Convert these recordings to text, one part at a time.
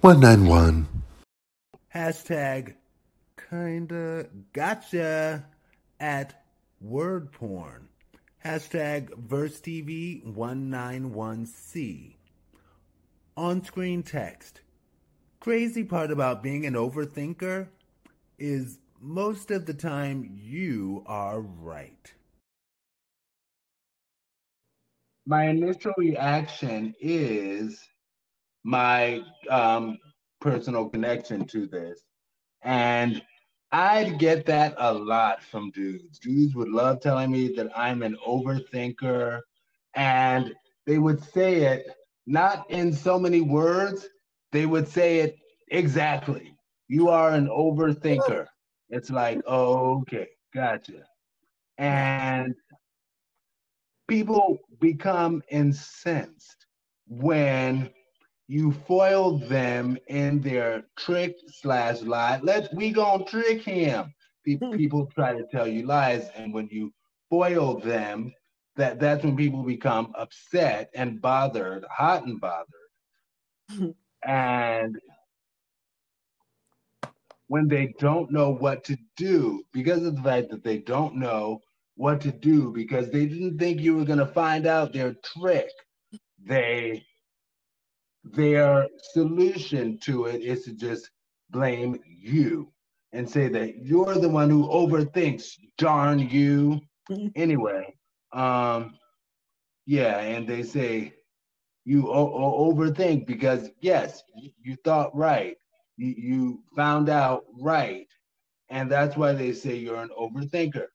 191. Hashtag kinda gotcha at word porn. Hashtag verse TV 191C. On screen text. Crazy part about being an overthinker is most of the time you are right. My initial reaction is my um, personal connection to this. And I'd get that a lot from dudes. Dudes would love telling me that I'm an overthinker, and they would say it not in so many words, they would say it exactly. You are an overthinker. It's like, oh, okay, gotcha. And people become incensed when you foil them in their trick slash lie. Let's we gonna trick him. People, hmm. people try to tell you lies, and when you foil them, that that's when people become upset and bothered, hot and bothered, hmm. and when they don't know what to do because of the fact that they don't know what to do because they didn't think you were going to find out their trick. They their solution to it is to just blame you and say that you're the one who overthinks, darn you. anyway, um, yeah, and they say you o- o- overthink because yes, you, you thought right, you, you found out right, and that's why they say you're an overthinker.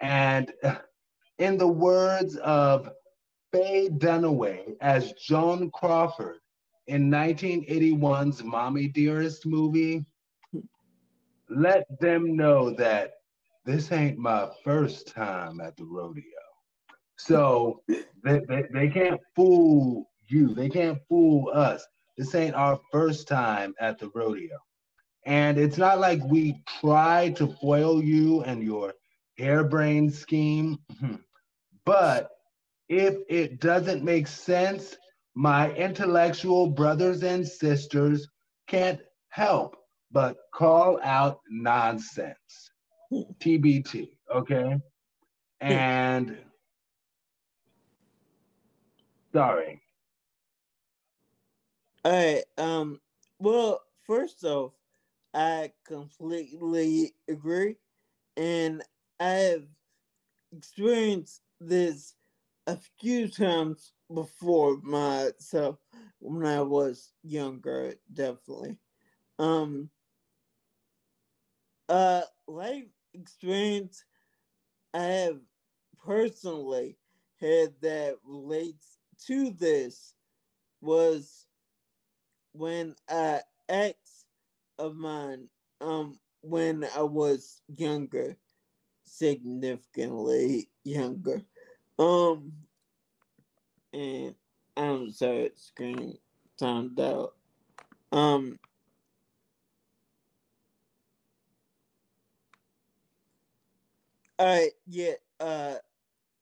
And in the words of Faye Dunaway as Joan Crawford in 1981's Mommy Dearest movie, let them know that this ain't my first time at the rodeo. So they, they, they can't fool you. They can't fool us. This ain't our first time at the rodeo. And it's not like we try to foil you and your harebrained scheme. Hmm, but if it doesn't make sense, my intellectual brothers and sisters can't help but call out nonsense. TBT, okay? And sorry. All right. Um. Well, first off, I completely agree, and I have experienced this a few times before myself when I was younger, definitely. Um. Uh, life experience I have personally had that relates to this was when a ex of mine, um, when I was younger, significantly younger, um, and I'm sorry, screen timed out. Um, all right, yeah, uh,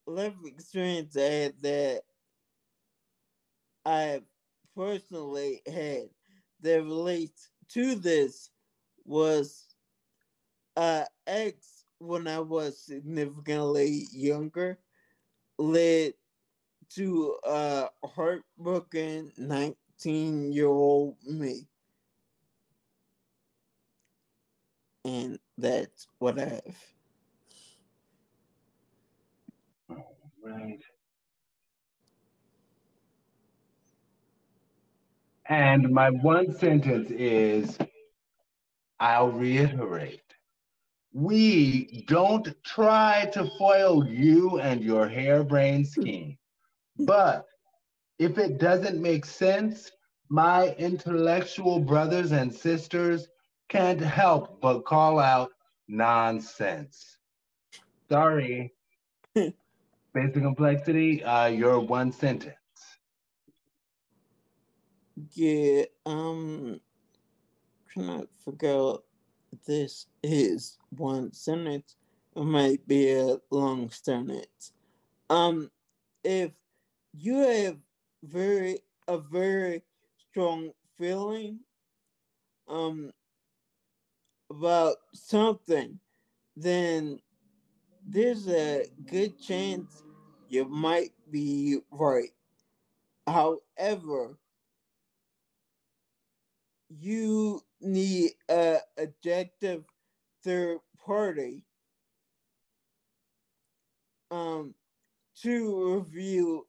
life experience I had that I personally had that relates to this was uh ex when I was significantly younger led to a heartbroken 19 year old me. And that's what I have. Right. And my one sentence is I'll reiterate. We don't try to foil you and your harebrained scheme. But if it doesn't make sense, my intellectual brothers and sisters can't help but call out nonsense. Sorry. Basic complexity, uh, your one sentence. Yeah, um, trying to figure out if this is one sentence. It might be a long sentence. Um, if you have very a very strong feeling um about something, then there's a good chance you might be right. However, you need a objective third party um to review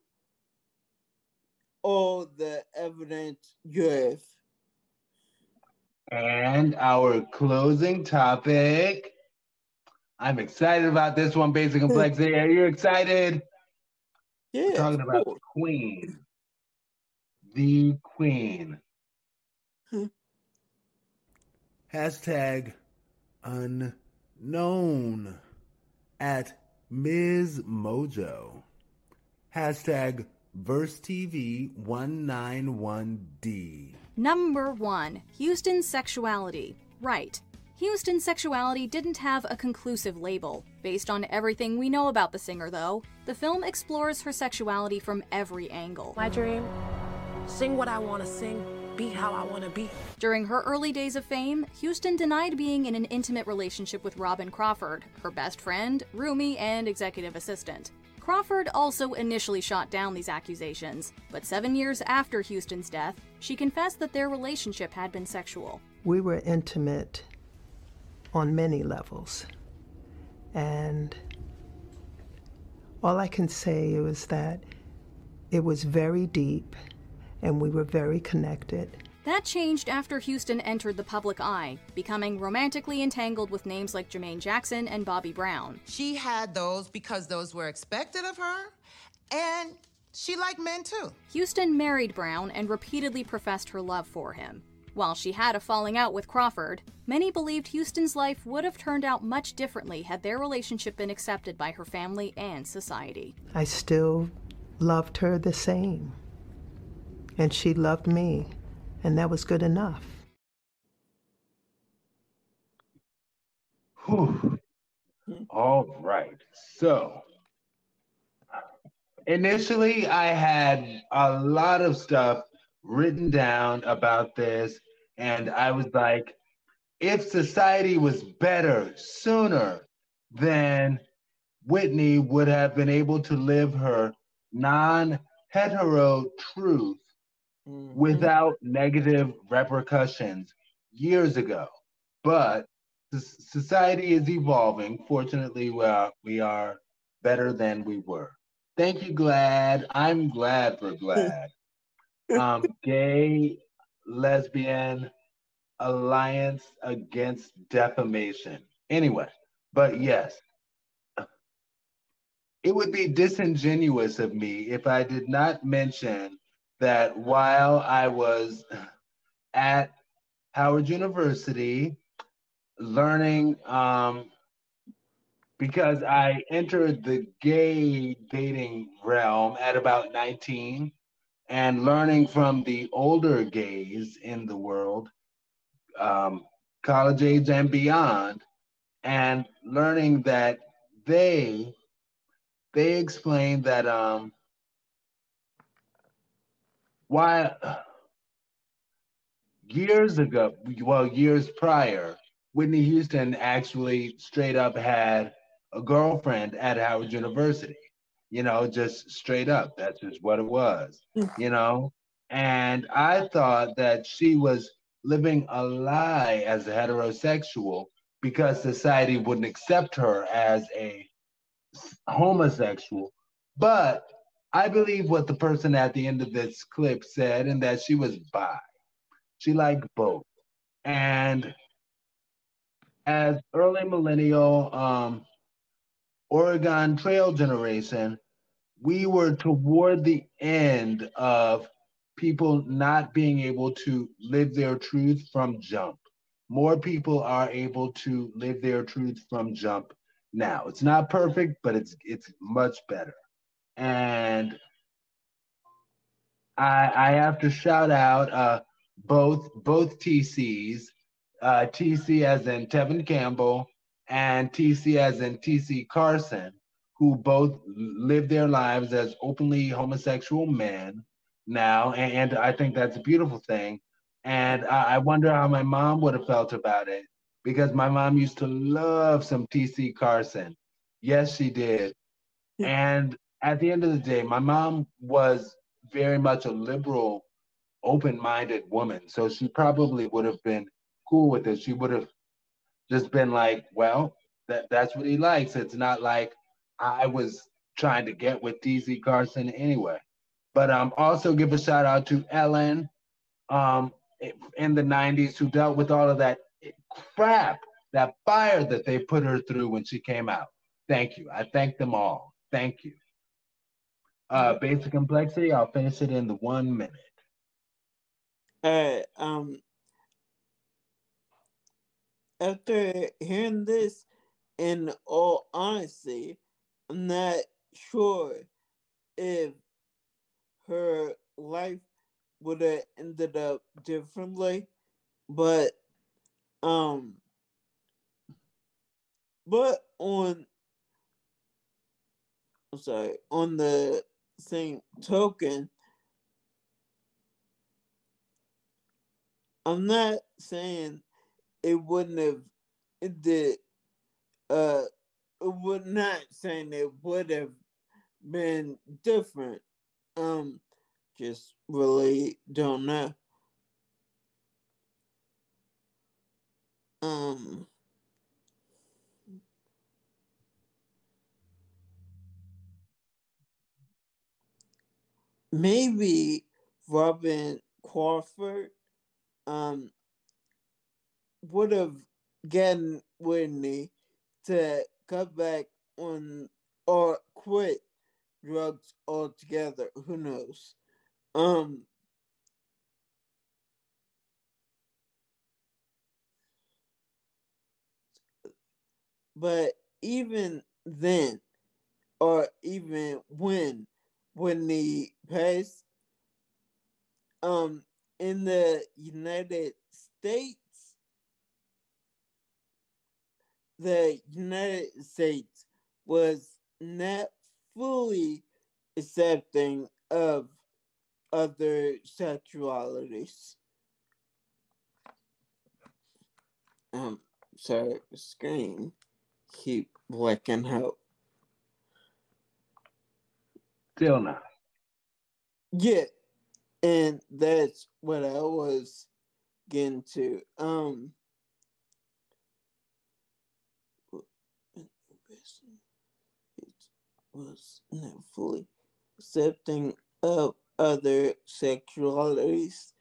all the evidence you have. And our closing topic. I'm excited about this one, Basic Complexity. Are you excited? Yeah. We're talking about the Queen. The Queen. Hmm. Hashtag unknown at Ms. Mojo. Hashtag Verse TV 191D. Number one, Houston's sexuality. Right. Houston's sexuality didn't have a conclusive label. Based on everything we know about the singer, though, the film explores her sexuality from every angle. My dream sing what I want to sing, be how I want to be. During her early days of fame, Houston denied being in an intimate relationship with Robyn Crawford, her best friend, roomie, and executive assistant. Crawford also initially shot down these accusations, but seven years after Houston's death, she confessed that their relationship had been sexual. We were intimate on many levels. And all I can say is that it was very deep and we were very connected. That changed after Houston entered the public eye, becoming romantically entangled with names like Jermaine Jackson and Bobby Brown. She had those because those were expected of her, and she liked men too. Houston married Brown and repeatedly professed her love for him. While she had a falling out with Crawford, many believed Houston's life would have turned out much differently had their relationship been accepted by her family and society. I still loved her the same. And she loved me, and that was good enough. Whew. All right. So initially, I had a lot of stuff written down about this, and I was like, if society was better sooner, then Whitney would have been able to live her non hetero truth Mhm. without negative repercussions years ago. But society is evolving. Fortunately, we are, we are better than we were. Thank you, GLAAD. I'm glad for GLAAD. Um, gay, lesbian alliance against defamation. Anyway, but yes, it would be disingenuous of me if I did not mention that while I was at Howard University learning, um, because I entered the gay dating realm at about 19 and learning from the older gays in the world, um, college age and beyond, and learning that they they explained that um, why years ago, well, years prior, Whitney Houston actually straight up had a girlfriend at Howard University. You know, just straight up. That's just what it was, mm. you know? And I thought that she was living a lie as a heterosexual because society wouldn't accept her as a homosexual. But I believe what the person at the end of this clip said, and that she was bi. She liked both. And as early millennial um, Oregon Trail generation, we were toward the end of people not being able to live their truth from jump. More people are able to live their truth from jump now. It's not perfect, but it's it's much better. And I I have to shout out uh, both both TCs, uh, TC as in Tevin Campbell and TC as in TC Carson, who both live their lives as openly homosexual men now, and, and I think that's a beautiful thing. And I, I wonder how my mom would have felt about it because my mom used to love some T.C. Carson. Yes, she did. and at the end of the day, my mom was very much a liberal, open minded woman. So she probably would have been cool with it. She would have just been like, well, that, that's what he likes. It's not like I was trying to get with T.C. Carson anyway. But um, also give a shout out to Ellen um, in the 90s who dealt with all of that crap, that fire that they put her through when she came out. Thank you. I thank them all. Thank you. Uh, basic complexity, I'll finish it in the one minute. Uh, um, after hearing this, in all honesty, I'm not sure if her life would have ended up differently, but um, but on I'm sorry, on the same token, I'm not saying it wouldn't have it did uh we're not saying it would have been different. Um just really don't know. Um maybe Robyn Crawford um would have gotten Whitney to cut back on or quit drugs altogether. Who knows? Um but even then or even when when the passed um in the United States the United States was not fully accepting of other sexualities. Um, sorry, screen keep blacking out. Still not. Yeah, and that's what I was getting to. Um, it was not fully accepting of other sexualities.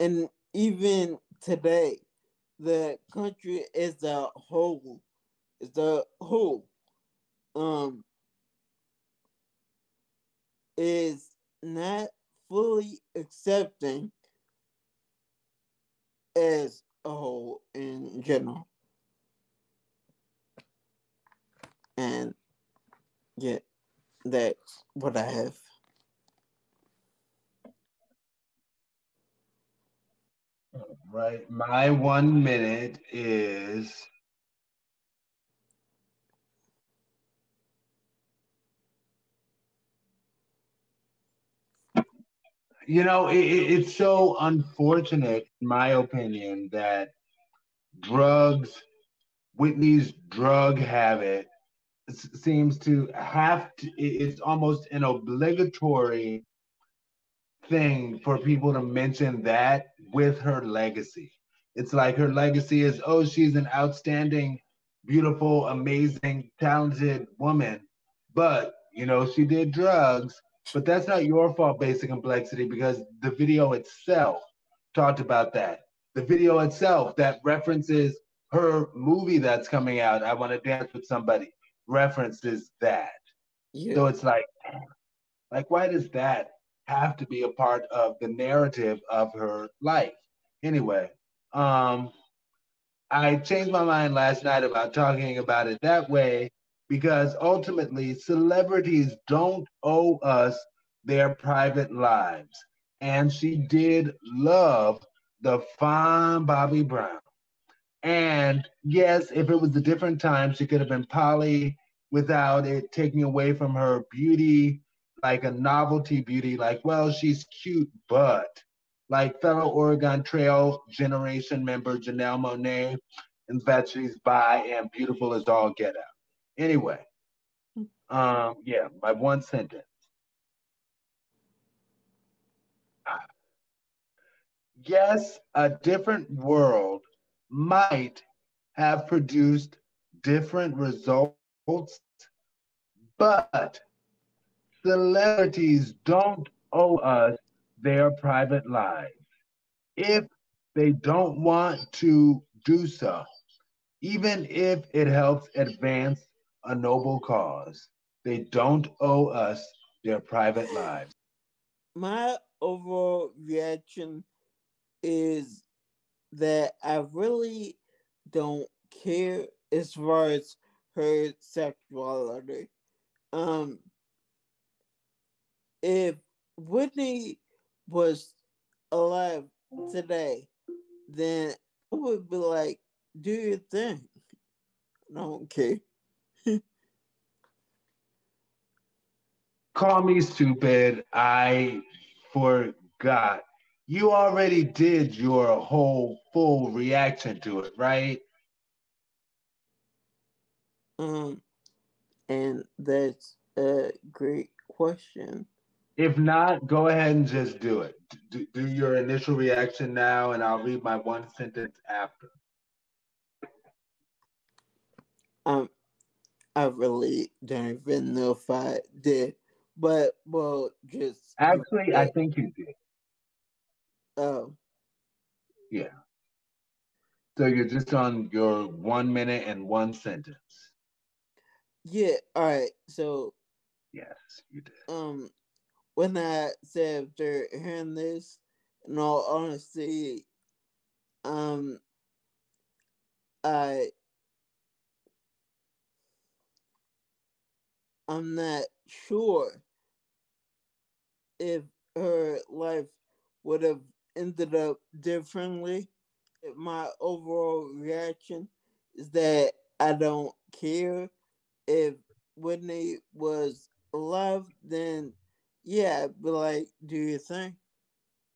And even today, the country as a whole, as a whole, um, is not fully accepting as a whole in general. And yeah, that's what I have. Right. My one minute is you know it, it's so unfortunate in my opinion that drugs whitney's drug habit seems to have to it's almost an obligatory thing for people to mention that with her legacy. It's like her legacy is oh she's an outstanding beautiful amazing talented woman. But you know she did drugs but that's not your fault basic complexity because the video itself talked about that the video itself that references her movie that's coming out i want to dance with somebody references that. Yeah. So it's like, like, why does that have to be a part of the narrative of her life? Anyway, um, I changed my mind last night about talking about it that way because ultimately celebrities don't owe us their private lives. And she did love the fine Bobby Brown. And yes, if it was a different time, she could have been Polly without it taking away from her beauty, like a novelty beauty, like, well, she's cute, but like fellow Oregon Trail generation member Janelle Monáe, and that she's bi and beautiful as all get out. Anyway, um, yeah, my one sentence. Yes, a different world might have produced different results, but celebrities don't owe us their private lives. If they don't want to do so, even if it helps advance a noble cause, they don't owe us their private lives. My overall reaction is that I really don't care as far as her sexuality. Um, if Whitney was alive today, then I would be like, do your thing. I don't care. Call me stupid. I forgot. You already did your whole full reaction to it, right? Um, and that's a great question. If not, go ahead and just do it. Do, do your initial reaction now, and I'll read my one sentence after. Um, I really don't even know if I did, but well, just Actually, I think you did. oh, Yeah. So you're just on your one minute and one sentence. yeah. All right. So Yes, you did. um, when I said after hearing this, in all honesty, um, I I'm not sure if her life would have ended up differently. My overall reaction is that I don't care if Whitney was alive, then yeah, be like, do your thing.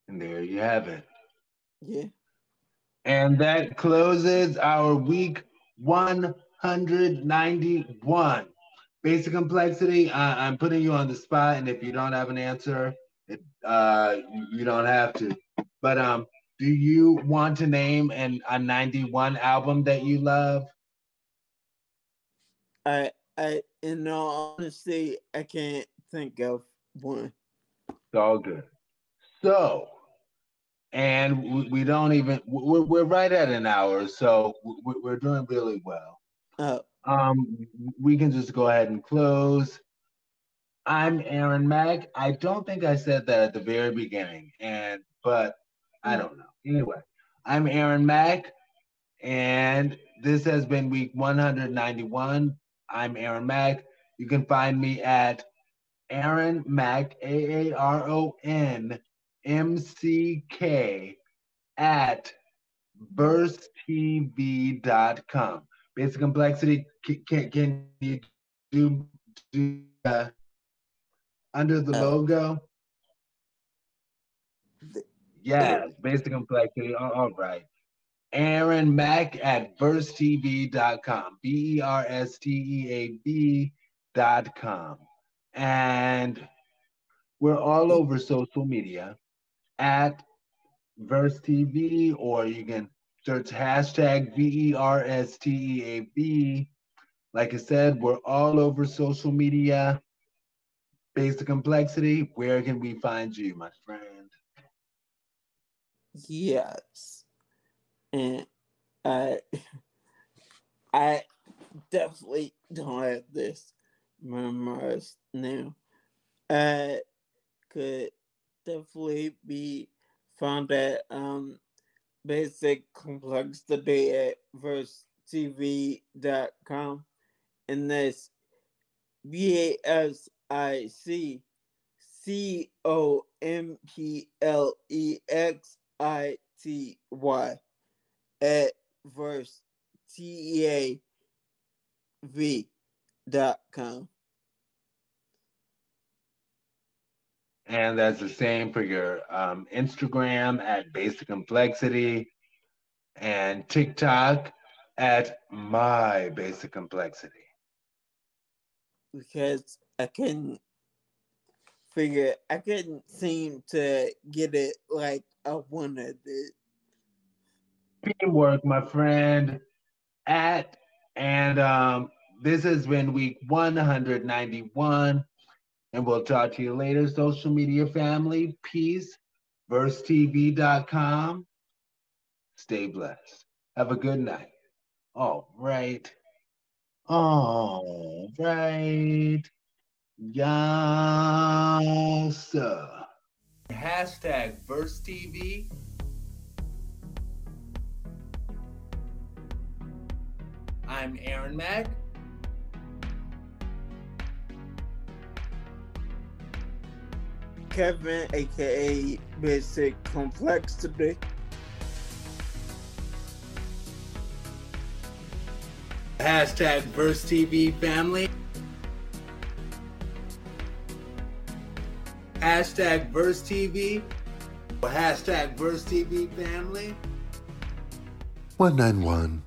And there you have it. Yeah. And that closes our week 191. Basic complexity, I, I'm putting you on the spot, and if you don't have an answer, it, uh, you, don't have to. But um, do you want to name an a 91 album that you love? I I in all honesty, I can't think of one. It's all good. So, and we, we don't even, we're, we're right at an hour, so we- we're doing really well. Uh Um, we can just go ahead and close. I'm Aaron Mack. I don't think I said that at the very beginning, and but I don't know. Anyway, I'm Aaron Mack, and this has been week 191. I'm Aaron Mack. You can find me at Aaron Mack, A A R O N M C K, at versetv.com. Basic complexity, can, can, can you do, do uh, under the Uh, logo? th- Yes, basic complexity. All, all right. Aaron Mack at versetv.com. B E R S T E A B dot com. And we're all over social media at Verse TV, or you can search hashtag V E R S T E A B. Like I said, we're all over social media. Basic complexity. Where can we find you, my friend? yes. And I I definitely don't have this memorized now. I could definitely be found at um basic complexity at versetv.com and that's B A S I C C O M P L E X I T Y at verse T E A V dot com. And that's the same for your um, Instagram at Basic Complexity and TikTok at My Basic Complexity. Because I couldn't figure, I couldn't seem to get it like I wanted it. Teamwork, my friend. At and um, this has been week 191. And we'll talk to you later, social media family. Peace. VerseTV.com. Stay blessed. Have a good night. All right. All right. Yes, sir. Hashtag VerseTV. I'm Aaron Mack. Kevin, aka Basic Complexity. Hashtag Verse TV family. Hashtag Verse TV. Hashtag Verse TV family. 191